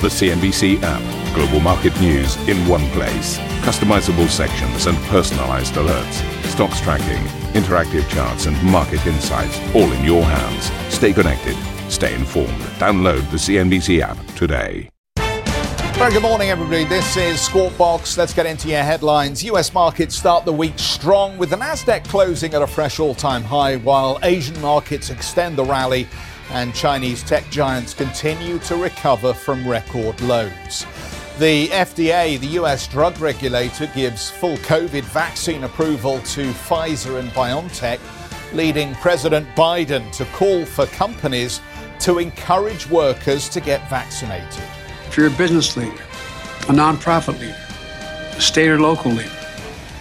The CNBC app. Global market news in one place. Customizable sections and personalized alerts. Stocks tracking, interactive charts, and market insights all in your hands. Stay connected. Stay informed. Download the CNBC app today. Very good morning, everybody. This is Squawk Box. Let's get into your headlines. US markets start the week strong with the Nasdaq closing at a fresh all-time high, while Asian markets extend the rally and Chinese tech giants continue to recover from record lows. The FDA, the US drug regulator, gives full COVID vaccine approval to Pfizer and BioNTech, leading President Biden to call for companies to encourage workers to get vaccinated. If you're a business leader, a nonprofit leader, a state or local leader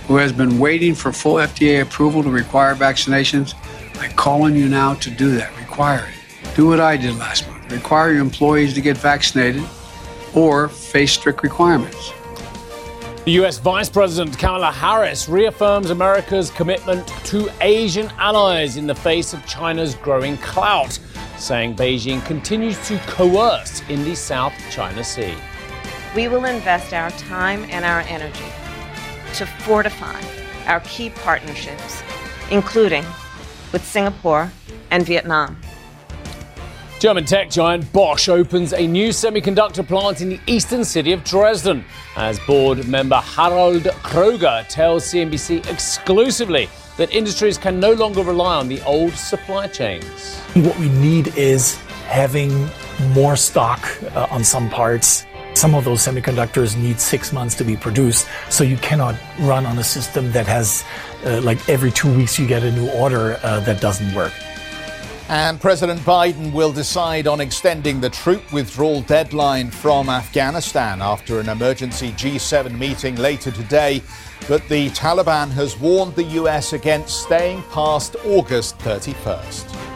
who has been waiting for full FDA approval to require vaccinations, I call on you now to do that. Require it. Do what I did last month require your employees to get vaccinated or face strict requirements. The US Vice President Kamala Harris reaffirms America's commitment to Asian allies in the face of China's growing clout, saying Beijing continues to coerce in the South China Sea. We will invest our time and our energy to fortify our key partnerships, including with Singapore and Vietnam. German tech giant Bosch opens a new semiconductor plant in the eastern city of Dresden, as board member Harald Kröger tells CNBC exclusively that industries can no longer rely on the old supply chains. What we need is having more stock uh, on some parts. Some of those semiconductors need six months to be produced, so you cannot run on a system that has, uh, like, every two weeks you get a new order uh, that doesn't work. And President Biden will decide on extending the troop withdrawal deadline from Afghanistan after an emergency G7 meeting later today. But the Taliban has warned the U.S. against staying past August 31st.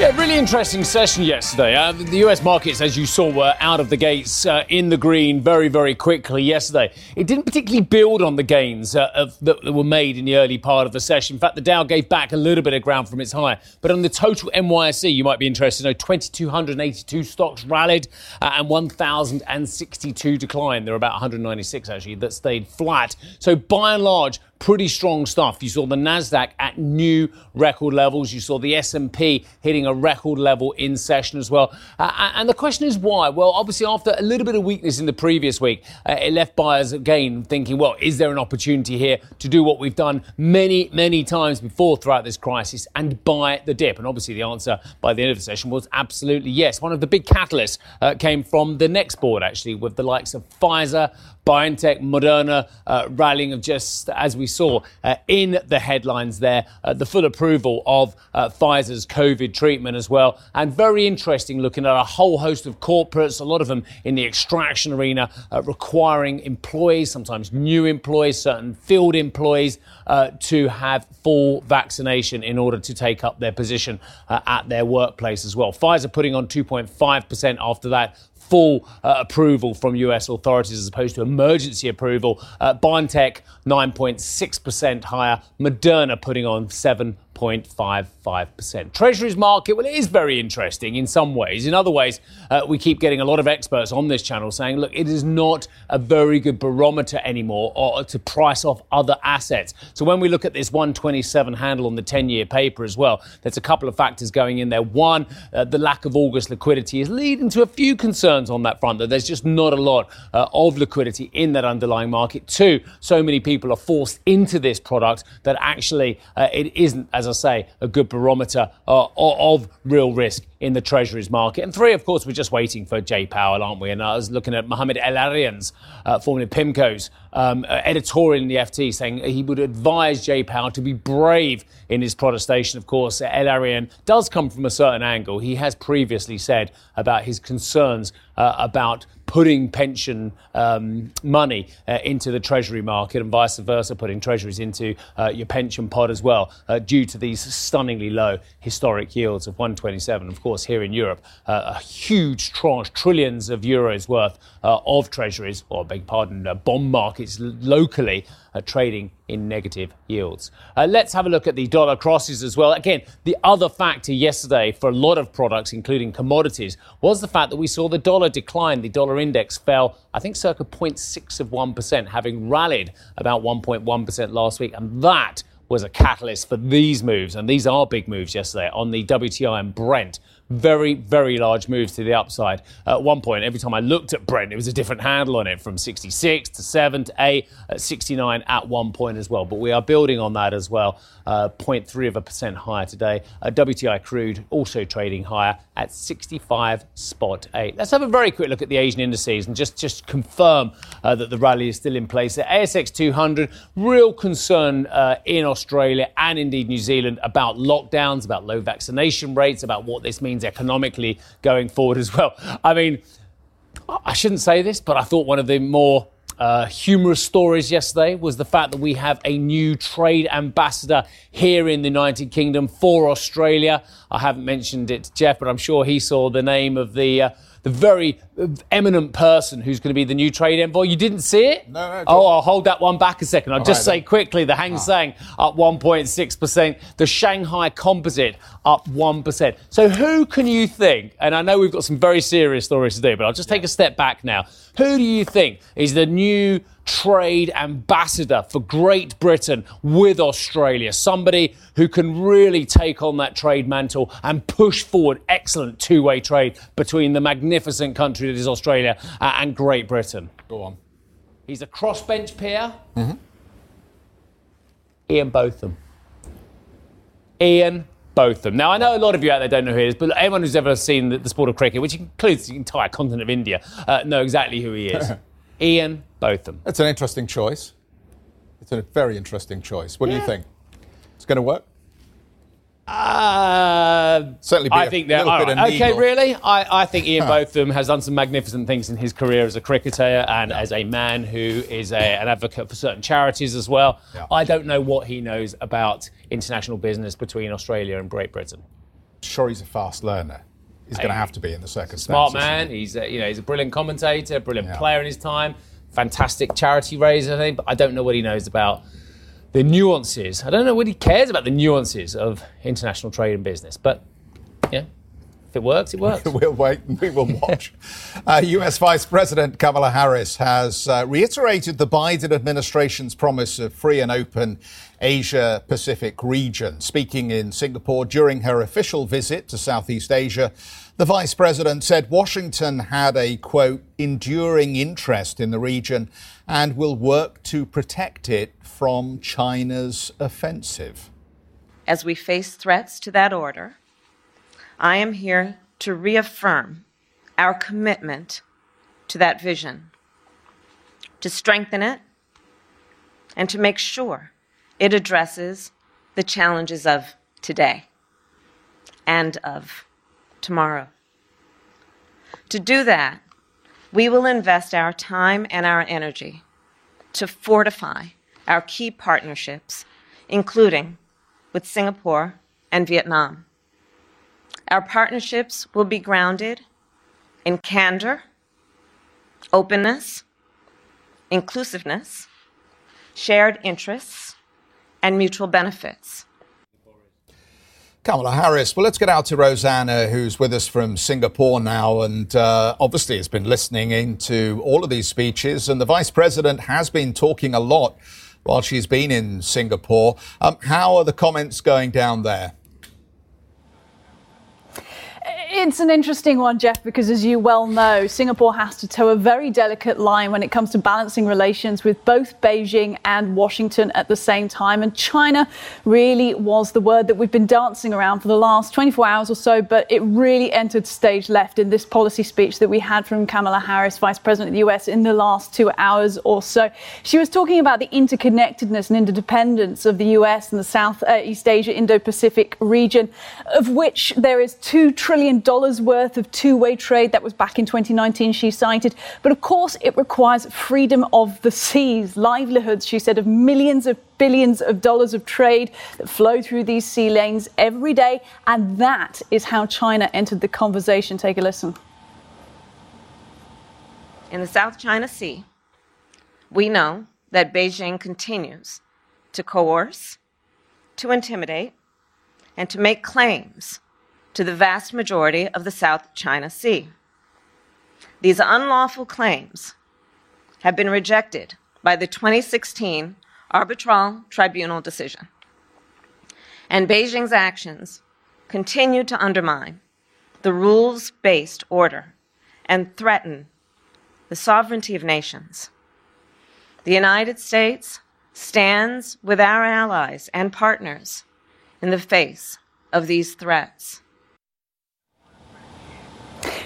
Yeah, really interesting session yesterday. Uh, the US markets, as you saw, were out of the gates uh, in the green very, very quickly yesterday. It didn't particularly build on the gains uh, of, that were made in the early part of the session. In fact, the Dow gave back a little bit of ground from its high. But on the total NYSE, you might be interested to know 2,282 stocks rallied uh, and 1,062 declined. There were about 196 actually that stayed flat. So by and large, pretty strong stuff. You saw the Nasdaq at new record levels. You saw the S&P hitting a record level in session as well. Uh, and the question is why? Well, obviously after a little bit of weakness in the previous week, uh, it left buyers again thinking, well, is there an opportunity here to do what we've done many, many times before throughout this crisis and buy the dip? And obviously the answer by the end of the session was absolutely yes. One of the big catalysts uh, came from the next board actually with the likes of Pfizer, BioNTech, Moderna uh, rallying of just as we saw uh, in the headlines there, uh, the full approval of uh, Pfizer's COVID treatment as well. And very interesting looking at a whole host of corporates, a lot of them in the extraction arena, uh, requiring employees, sometimes new employees, certain field employees, uh, to have full vaccination in order to take up their position at their workplace as well. Pfizer putting on 2.5% after that full uh, approval from US authorities as opposed to emergency approval. Uh, BioNTech 9.6% higher, Moderna putting on 7 0.55%. Treasuries market, well, it is very interesting in some ways. In other ways, uh, we keep getting a lot of experts on this channel saying, look, it is not a very good barometer anymore or to price off other assets. So when we look at this 127 handle on the 10 year paper as well, there's a couple of factors going in there. One, uh, the lack of August liquidity is leading to a few concerns on that front, that there's just not a lot uh, of liquidity in that underlying market. Two, so many people are forced into this product that actually uh, it isn't, as I say, a good barometer uh, of real risk in the treasuries market. And three, of course, we're just waiting for Jay Powell, aren't we? And I was looking at Mohamed El-Erian's, uh, formerly PIMCO's, um, uh, editorial in the FT saying he would advise Jay Powell to be brave in his protestation. Of course, El-Erian does come from a certain angle. He has previously said about his concerns uh, about putting pension um, money uh, into the treasury market and vice versa, putting treasuries into uh, your pension pot as well, uh, due to these stunningly low historic yields of 127. Of course, here in Europe, uh, a huge tranche, trillions of euros worth uh, of treasuries, or beg pardon, bond markets locally uh, trading in negative yields. Uh, let's have a look at the dollar crosses as well. Again, the other factor yesterday for a lot of products, including commodities, was the fact that we saw the dollar decline. The dollar index fell, I think, circa 0.6 of 1%, having rallied about 1.1% last week. And that was a catalyst for these moves, and these are big moves yesterday on the WTI and Brent very, very large moves to the upside. At one point, every time I looked at Brent, it was a different handle on it from 66 to 7 to 8, at 69 at one point as well. But we are building on that as well. Uh, 0.3 of a percent higher today. Uh, WTI crude also trading higher at 65 spot 8. Let's have a very quick look at the Asian indices and just, just confirm uh, that the rally is still in place. The ASX 200, real concern uh, in Australia and indeed New Zealand about lockdowns, about low vaccination rates, about what this means economically going forward as well. I mean, I shouldn't say this, but I thought one of the more uh, humorous stories yesterday was the fact that we have a new trade ambassador here in the United Kingdom for Australia. I haven't mentioned it to Geoff, but I'm sure he saw the name of the. Uh, the very eminent person who's going to be the new trade envoy. You didn't see it? No, no. Oh, I'll hold that one back a second. I'll All just right, say then. quickly the Hang ah. Seng up 1.6%, the Shanghai Composite up 1%. So who can you think, and I know we've got some very serious stories to do, but I'll just take a step back now. Who do you think is the new trade ambassador for Great Britain with Australia, somebody who can really take on that trade mantle and push forward excellent two way trade between the magnificent country that is Australia uh, and Great Britain. Go on. He's a crossbench peer. Mm-hmm. Ian Botham. Ian Botham. Now, I know a lot of you out there don't know who he is, but anyone who's ever seen the, the sport of cricket, which includes the entire continent of India, uh, know exactly who he is. Ian Botham. That's an interesting choice. It's a very interesting choice. What yeah. do you think? It's going to work? Uh, Certainly, I think that. Right. Okay, really? I, I think Ian Botham has done some magnificent things in his career as a cricketer and yeah. as a man who is a, an advocate for certain charities as well. Yeah. I don't know what he knows about international business between Australia and Great Britain. Sure, he's a fast learner he's going to have to be in the second. Smart man. He? He's a, you know he's a brilliant commentator, brilliant yeah. player in his time, fantastic charity raiser. I think, but I don't know what he knows about the nuances. I don't know what he cares about the nuances of international trade and business. But yeah, if it works, it works. we'll wait and we will watch. uh, US Vice President Kamala Harris has uh, reiterated the Biden administration's promise of free and open Asia Pacific region. Speaking in Singapore during her official visit to Southeast Asia, the vice president said Washington had a quote, enduring interest in the region and will work to protect it from China's offensive. As we face threats to that order, I am here to reaffirm our commitment to that vision, to strengthen it, and to make sure it addresses the challenges of today and of tomorrow. To do that, we will invest our time and our energy to fortify our key partnerships, including with Singapore and Vietnam. Our partnerships will be grounded in candor, openness, inclusiveness, shared interests, and mutual benefits. Kamala Harris. Well, let's get out to Rosanna, who's with us from Singapore now, and uh, obviously has been listening into all of these speeches. And the vice president has been talking a lot while she's been in Singapore. Um, how are the comments going down there? It's an interesting one, Geoff, because as you well know, Singapore has to toe a very delicate line when it comes to balancing relations with both Beijing and Washington at the same time. And China really was the word that we've been dancing around for the last 24 hours or so, but it really entered stage left in this policy speech that we had from Kamala Harris, Vice President of the US, in the last two hours or so. She was talking about the interconnectedness and interdependence of the US and the South uh, East Asia Indo Pacific region, of which there is $2 trillion worth of two way trade. That was back in 2019, she cited. But of course, it requires freedom of the seas, livelihoods, she said, of millions of billions of dollars of trade that flow through these sea lanes every day. And that is how China entered the conversation. Take a listen. In the South China Sea, we know that Beijing continues to coerce, to intimidate, and to make claims to the vast majority of the South China Sea. These unlawful claims have been rejected by the 2016 Arbitral Tribunal decision. And Beijing's actions continue to undermine the rules based order and threaten the sovereignty of nations. The United States stands with our allies and partners in the face of these threats.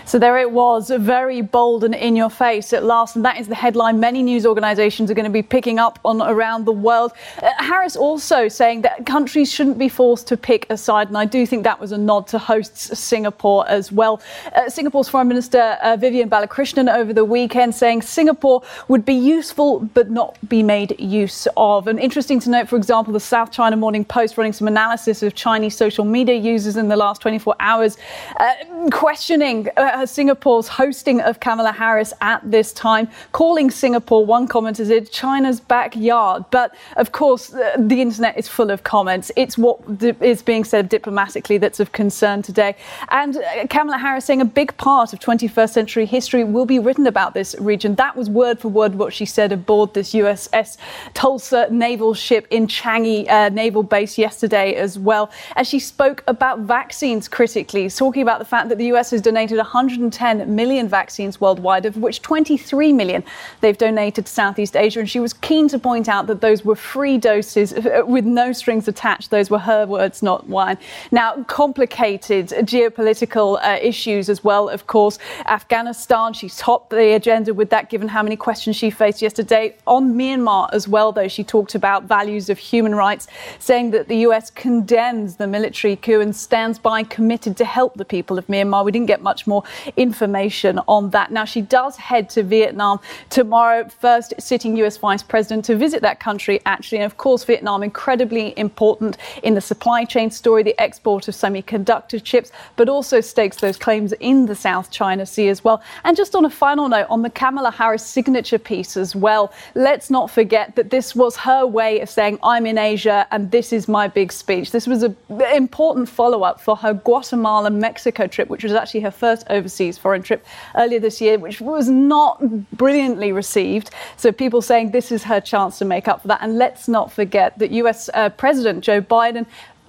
So there it was, very bold and in your face at last. And that is the headline many news organizations are going to be picking up on around the world. Uh, Harris also saying that countries shouldn't be forced to pick a side. And I do think that was a nod to hosts Singapore as well. Uh, Singapore's Foreign Minister uh, Vivian Balakrishnan over the weekend saying Singapore would be useful but not be made use of. And interesting to note, for example, the South China Morning Post running some analysis of Chinese social media users in the last 24 hours, uh, questioning uh, Singapore's hosting of Kamala Harris at this time, calling Singapore, one commenter said, China's backyard. But of course, the, the internet is full of comments. It's what is being said diplomatically that's of concern today. And uh, Kamala Harris saying a big part of 21st century history will be written about this region. That was word for word what she said aboard this USS Tulsa naval ship in Changi uh, Naval Base yesterday as well. As she spoke about vaccines critically, talking about the fact that the US has donated 100 110 million vaccines worldwide, of which 23 million they've donated to Southeast Asia. And she was keen to point out that those were free doses with no strings attached. Those were her words, not mine. Now, complicated geopolitical uh, issues as well, of course. Afghanistan, she topped the agenda with that, given how many questions she faced yesterday. On Myanmar as well, though, she talked about values of human rights, saying that the US condemns the military coup and stands by committed to help the people of Myanmar. We didn't get much more information on that. Now, she does head to Vietnam tomorrow, first sitting US Vice President to visit that country, actually. And of course, Vietnam incredibly important in the supply chain story, the export of semiconductor chips, but also stakes those claims in the South China Sea as well. And just on a final note, on the Kamala Harris signature piece as well, let's not forget that this was her way of saying, I'm in Asia and this is my big speech. This was an important follow up for her Guatemala Mexico trip, which was actually her first overseas overseas foreign trip earlier this year, which was not brilliantly received. So people saying this is her chance to make up for that. And let's not forget that US uh, President Joe Biden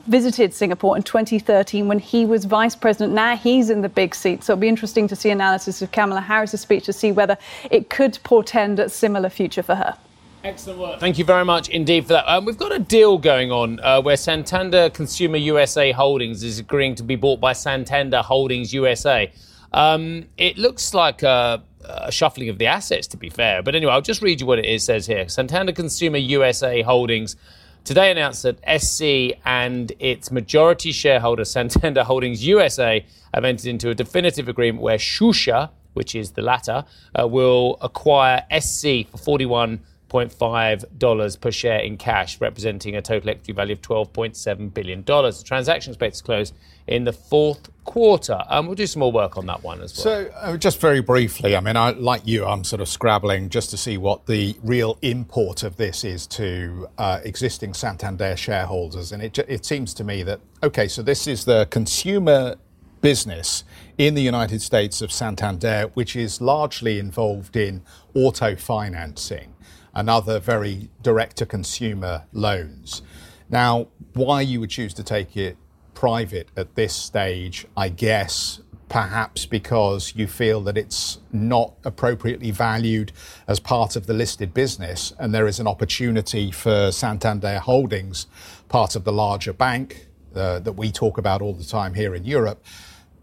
visited Singapore in 2013 when he was vice president. Now he's in the big seat. So it'll be interesting to see analysis of Kamala Harris's speech to see whether it could portend a similar future for her. Excellent work. Thank you very much indeed for that. Um, we've got a deal going on uh, where Santander Consumer USA Holdings is agreeing to be bought by Santander Holdings USA. Um, it looks like a, a, shuffling of the assets, to be fair. But anyway, I'll just read you what it is, says here. Santander Consumer USA Holdings today announced that SC and its majority shareholder, Santander Holdings USA, have entered into a definitive agreement where Shusha, which is the latter, uh, will acquire SC for 41 $0.5 per share in cash, representing a total equity value of $12.7 billion. The transaction is expected to close in the fourth quarter. Um, we'll do some more work on that one as well. So, uh, just very briefly, I mean, I, like you, I'm sort of scrabbling just to see what the real import of this is to uh, existing Santander shareholders. And it, it seems to me that, okay, so this is the consumer business in the United States of Santander, which is largely involved in auto financing and other very direct to consumer loans. Now, why you would choose to take it private at this stage, I guess perhaps because you feel that it's not appropriately valued as part of the listed business and there is an opportunity for Santander Holdings, part of the larger bank uh, that we talk about all the time here in Europe,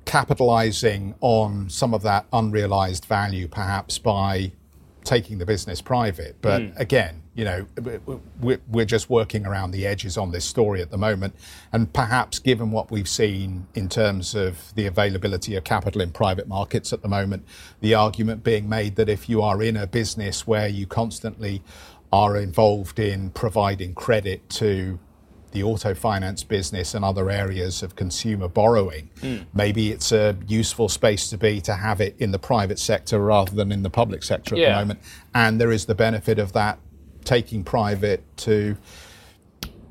capitalizing on some of that unrealized value perhaps by taking the business private. But mm. again, you know, we're just working around the edges on this story at the moment. And perhaps given what we've seen in terms of the availability of capital in private markets at the moment, the argument being made that if you are in a business where you constantly are involved in providing credit to the auto finance business and other areas of consumer borrowing. Mm. Maybe it's a useful space to be to have it in the private sector rather than in the public sector at yeah. the moment. And there is the benefit of that taking private to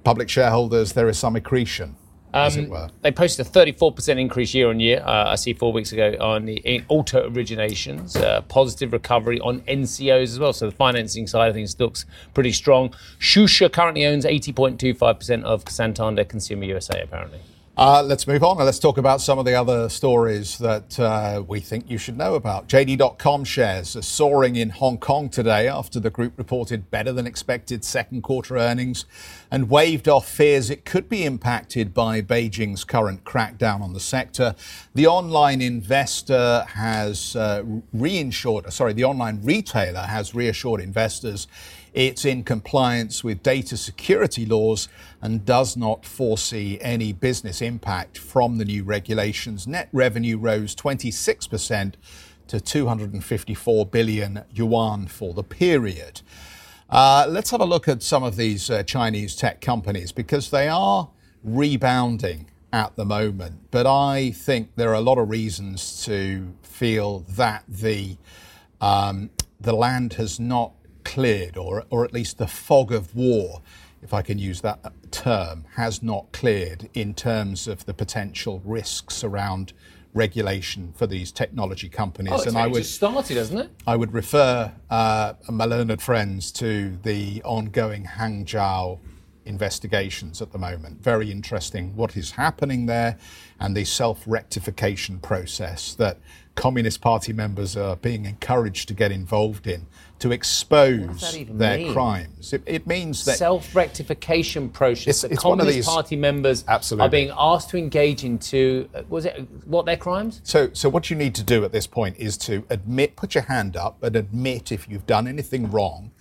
public shareholders, there is some accretion. Um, they posted a 34% increase year on year. Uh, I see four weeks ago on the auto originations, uh, positive recovery on NCOs as well. So the financing side of things looks pretty strong. Shusha currently owns 80.25% of Santander Consumer USA, apparently. Uh, let's move on and let's talk about some of the other stories that uh, we think you should know about. JD.com shares are soaring in Hong Kong today after the group reported better than expected second quarter earnings and waved off fears it could be impacted by Beijing's current crackdown on the sector. The online investor has uh, reinsured, sorry, the online retailer has reassured investors it's in compliance with data security laws and does not foresee any business impact from the new regulations. Net revenue rose 26% to 254 billion yuan for the period. Uh, let's have a look at some of these uh, Chinese tech companies because they are rebounding at the moment. But I think there are a lot of reasons to feel that the um, the land has not cleared, or, or at least the fog of war, if I can use that term, has not cleared in terms of the potential risks around regulation for these technology companies. Oh, and I would just started, hasn't it? I would refer uh, my learned friends to the ongoing Hangzhou investigations at the moment. Very interesting what is happening there and the self rectification process that Communist Party members are being encouraged to get involved in to expose their mean? crimes. It, it, means that self rectification process it's, that it's Communist these, Party members absolutely. are being asked to engage into. Uh, was it what their crimes? So, so what you need to do at this point is to admit, put your hand up, and admit if you've done anything wrong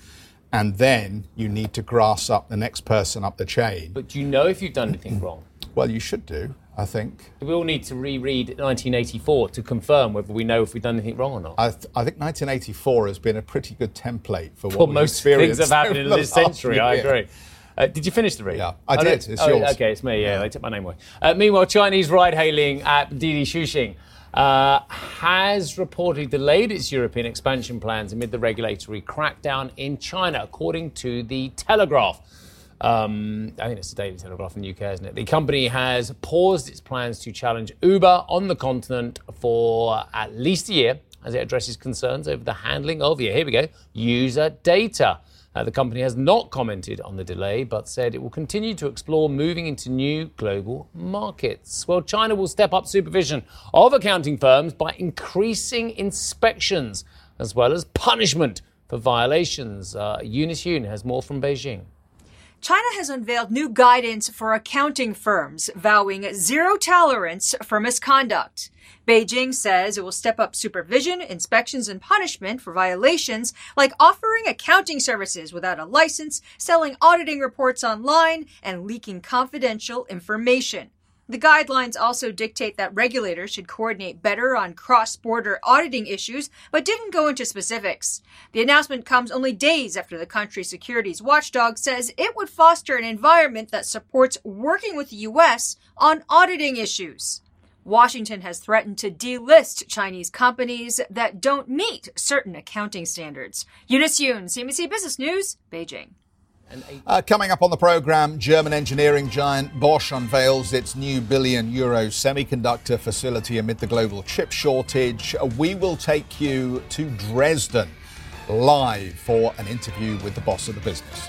and then you need to grass up the next person up the chain. But do you know if you've done anything wrong? Well, you should do, I think. We all need to reread 1984 to confirm whether we know if we've done anything wrong or not. I, th- I think 1984 has been a pretty good template for what well, most things have happened in this century. I agree. Uh, did you finish the read? Yeah, I oh, did. It's oh, yours. Okay, it's me. Yeah, yeah, they took my name away. Uh, meanwhile, Chinese ride-hailing app Didi Chuxing uh, has reportedly delayed its European expansion plans amid the regulatory crackdown in China, according to the Telegraph. Um, I think it's the Daily Telegraph in the UK, isn't it? The company has paused its plans to challenge Uber on the continent for at least a year as it addresses concerns over the handling of, yeah, here we go, user data. Uh, the company has not commented on the delay, but said it will continue to explore moving into new global markets. Well, China will step up supervision of accounting firms by increasing inspections as well as punishment for violations. Uh, Eunice has more from Beijing. China has unveiled new guidance for accounting firms, vowing zero tolerance for misconduct. Beijing says it will step up supervision, inspections, and punishment for violations like offering accounting services without a license, selling auditing reports online, and leaking confidential information. The guidelines also dictate that regulators should coordinate better on cross border auditing issues, but didn't go into specifics. The announcement comes only days after the country's securities watchdog says it would foster an environment that supports working with the U.S. on auditing issues. Washington has threatened to delist Chinese companies that don't meet certain accounting standards. Eunice Yoon, CNBC Business News, Beijing. Uh, coming up on the program, German engineering giant Bosch unveils its new billion euro semiconductor facility amid the global chip shortage. We will take you to Dresden live for an interview with the boss of the business.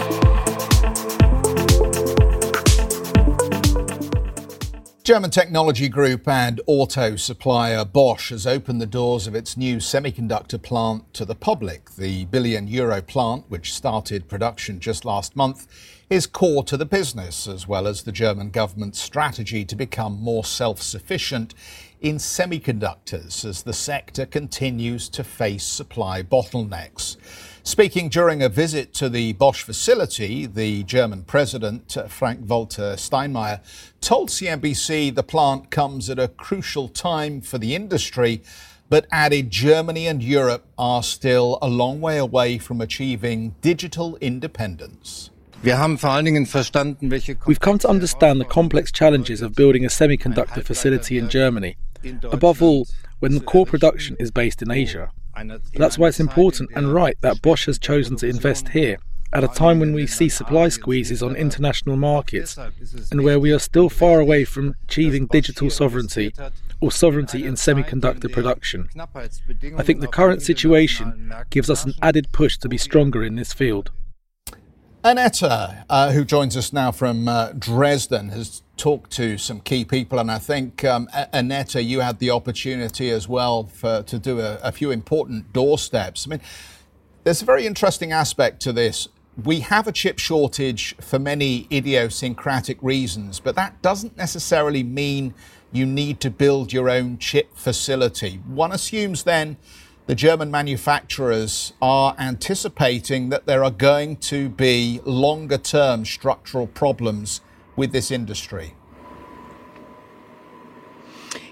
German technology group and auto supplier Bosch has opened the doors of its new semiconductor plant to the public. The billion euro plant, which started production just last month, is core to the business, as well as the German government's strategy to become more self sufficient in semiconductors as the sector continues to face supply bottlenecks. Speaking during a visit to the Bosch facility, the German president, uh, Frank Walter Steinmeier, told CNBC the plant comes at a crucial time for the industry, but added Germany and Europe are still a long way away from achieving digital independence. We've come to understand the complex challenges of building a semiconductor facility in Germany, above all, when the core production is based in Asia. That's why it's important and right that Bosch has chosen to invest here at a time when we see supply squeezes on international markets and where we are still far away from achieving digital sovereignty or sovereignty in semiconductor production. I think the current situation gives us an added push to be stronger in this field. Annette, uh, who joins us now from uh, Dresden, has talked to some key people, and I think um, you had the opportunity as well for, to do a, a few important doorsteps. I mean, there's a very interesting aspect to this. We have a chip shortage for many idiosyncratic reasons, but that doesn't necessarily mean you need to build your own chip facility. One assumes then the German manufacturers are anticipating that there are going to be longer term structural problems with this industry.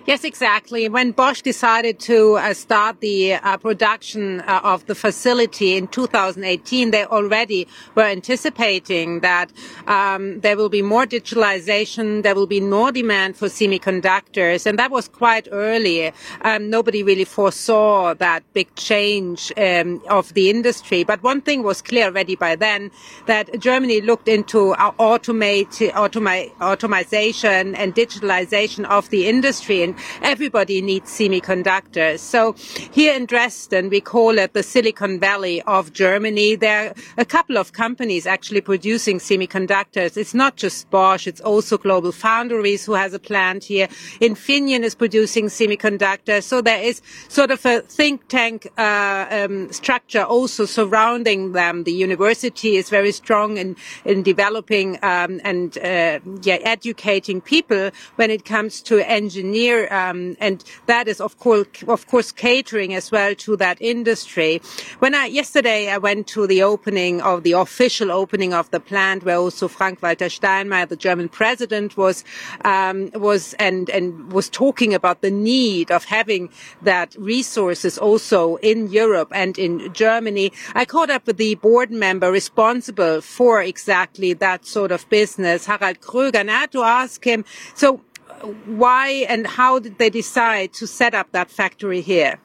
Yes, exactly. When Bosch decided to uh, start the uh, production uh, of the facility in 2018, they already were anticipating that um, there will be more digitalization, there will be more demand for semiconductors, and that was quite early. Um, nobody really foresaw that big change um, of the industry. But one thing was clear already by then that Germany looked into automate, automi- automation and digitalization of the industry. And everybody needs semiconductors. So here in Dresden, we call it the Silicon Valley of Germany. There are a couple of companies actually producing semiconductors. It's not just Bosch, it's also Global Foundries who has a plant here. Infineon is producing semiconductors. So there is sort of a think tank uh, um, structure also surrounding them. The university is very strong in, in developing um, and uh, yeah, educating people when it comes to engineer um, and that is of course, of course, catering as well to that industry. When I yesterday I went to the opening of the official opening of the plant, where also Frank Walter Steinmeier, the German president, was um, was and and was talking about the need of having that resources also in Europe and in Germany. I caught up with the board member responsible for exactly that sort of business, Harald Kröger, and I had to ask him. So why and how did they decide to set up that factory here?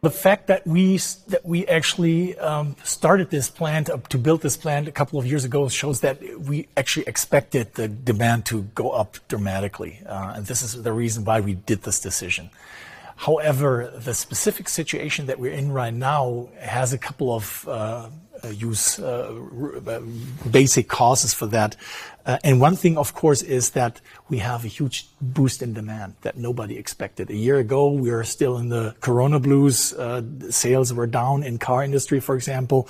The fact that we that we actually um, started this plant uh, to build this plant a couple of years ago shows that we actually expected the demand to go up dramatically, uh, and this is the reason why we did this decision. However, the specific situation that we're in right now has a couple of uh, use uh, uh, basic causes for that. And one thing, of course, is that we have a huge boost in demand that nobody expected. A year ago, we were still in the corona blues. Sales were down in car industry, for example.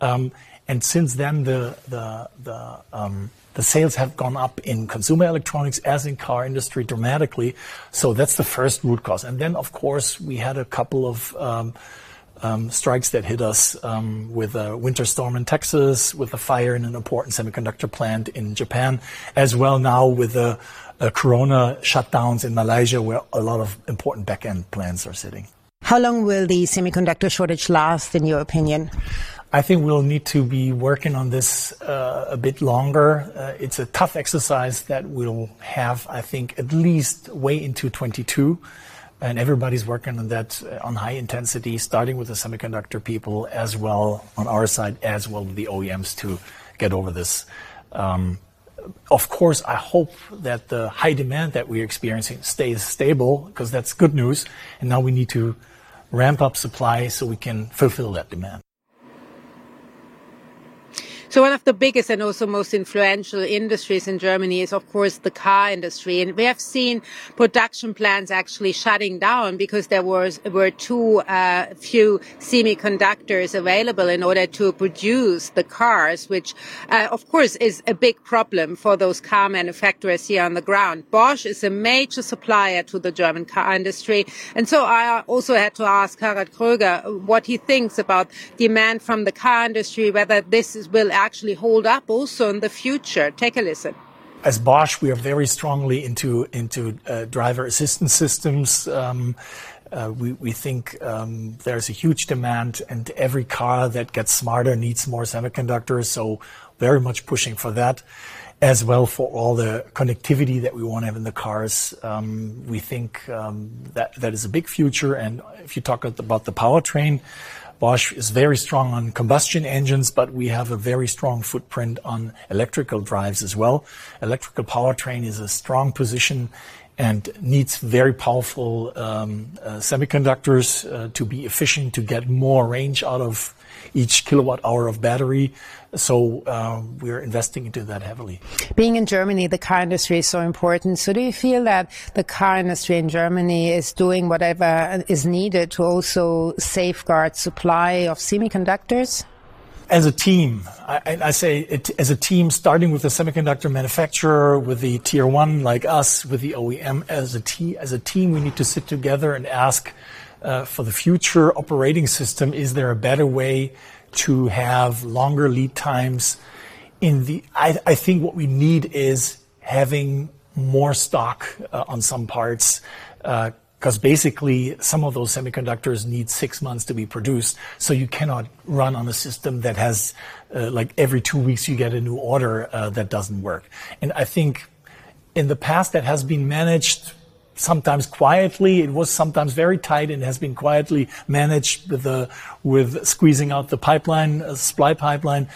Um, and since then, the the um, sales have gone up in consumer electronics as in car industry dramatically. So that's the first root cause. And then, of course, we had a couple of um, um, strikes that hit us um, with a winter storm in Texas, with a fire in an important semiconductor plant in Japan, as well now with the corona shutdowns in Malaysia, where a lot of important back-end plants are sitting. How long will the semiconductor shortage last, in your opinion? I think we'll need to be working on this uh, a bit longer. Uh, it's a tough exercise that we'll have, I think, at least way into 22. And everybody's working on that uh, on high intensity, starting with the semiconductor people as well on our side, as well the OEMs to get over this. Um, of course, I hope that the high demand that we're experiencing stays stable because that's good news. And now we need to ramp up supply so we can fulfill that demand. So one of the biggest and also most influential industries in Germany is, of course, the car industry. And we have seen production plants actually shutting down because there was, were too uh, few semiconductors available in order to produce the cars, which, uh, of course, is a big problem for those car manufacturers here on the ground. Bosch is a major supplier to the German car industry. And so I also had to ask Harald Kröger what he thinks about demand from the car industry, whether this is, will actually hold up also in the future. Take a listen. As Bosch, we are very strongly into into uh, driver assistance systems. Um, uh, we, we think um, there's a huge demand, and every car that gets smarter needs more semiconductors. So, very much pushing for that, as well for all the connectivity that we want to have in the cars. Um, we think um, that that is a big future. And if you talk about the powertrain, Bosch is very strong on combustion engines, but we have a very strong footprint on electrical drives as well. Electrical powertrain is a strong position and needs very powerful um, uh, semiconductors uh, to be efficient, to get more range out of each kilowatt hour of battery. So uh, we're investing into that heavily. Being in Germany, the car industry is so important. So do you feel that the car industry in Germany is doing whatever is needed to also safeguard supply of semiconductors? as a team, I, I say it, as a team, starting with the semiconductor manufacturer, with the tier one like us, with the OEM, as a team, as a team, we need to sit together and ask uh, for the future operating system: Is there a better way to have longer lead times? In the, I, think what we need is having more stock uh, on some parts. Uh, because basically some of those semiconductors need six months to be produced. So you cannot run on a system that has uh, like every two weeks you get a new order uh, that doesn't work. And I think in the past that has been managed sometimes quietly. It was sometimes very tight and has been quietly managed with the with squeezing out the pipeline, uh, supply pipeline.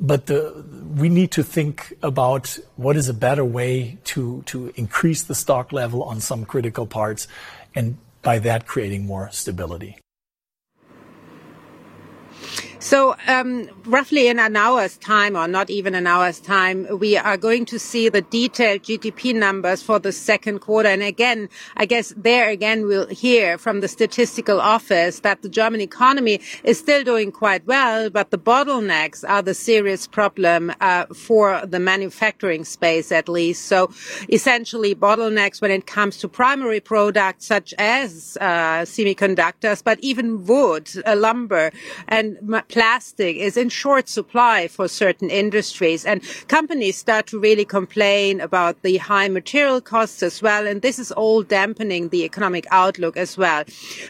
But the, we need to think about what is a better way to to increase the stock level on some critical parts and by that creating more stability. So, um, roughly in an hour's time, or not even an hour's time, we are going to see the detailed GDP numbers for the second quarter. And again, I guess there again we'll hear from the statistical office that the German economy is still doing quite well, but the bottlenecks are the serious problem uh, for the manufacturing space, at least. So, essentially, bottlenecks when it comes to primary products such as uh, semiconductors, but even wood, uh, lumber, and plastic is in short supply for certain industries and companies start to really complain about the high material costs as well. And this is all dampening the economic outlook as well.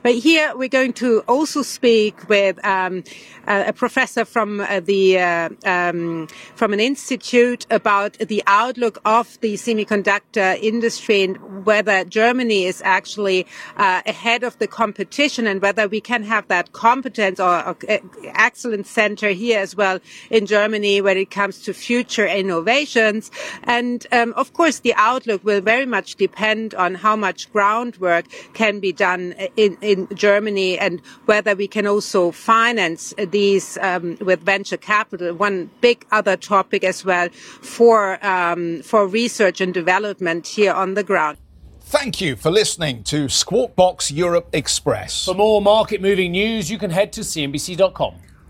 But here we're going to also speak with um, a professor from uh, the uh, um, from an institute about the outlook of the semiconductor industry and whether Germany is actually uh, ahead of the competition and whether we can have that competence or, or excellence center here as well in Germany when it comes to future innovations. And um, of course, the outlook will very much depend on how much groundwork can be done in, in Germany and whether we can also finance these um, with venture capital. One big other topic as well for um, for research and development here on the ground. Thank you for listening to Squawk Box Europe Express. For more market moving news, you can head to CNBC.com.